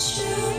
Show.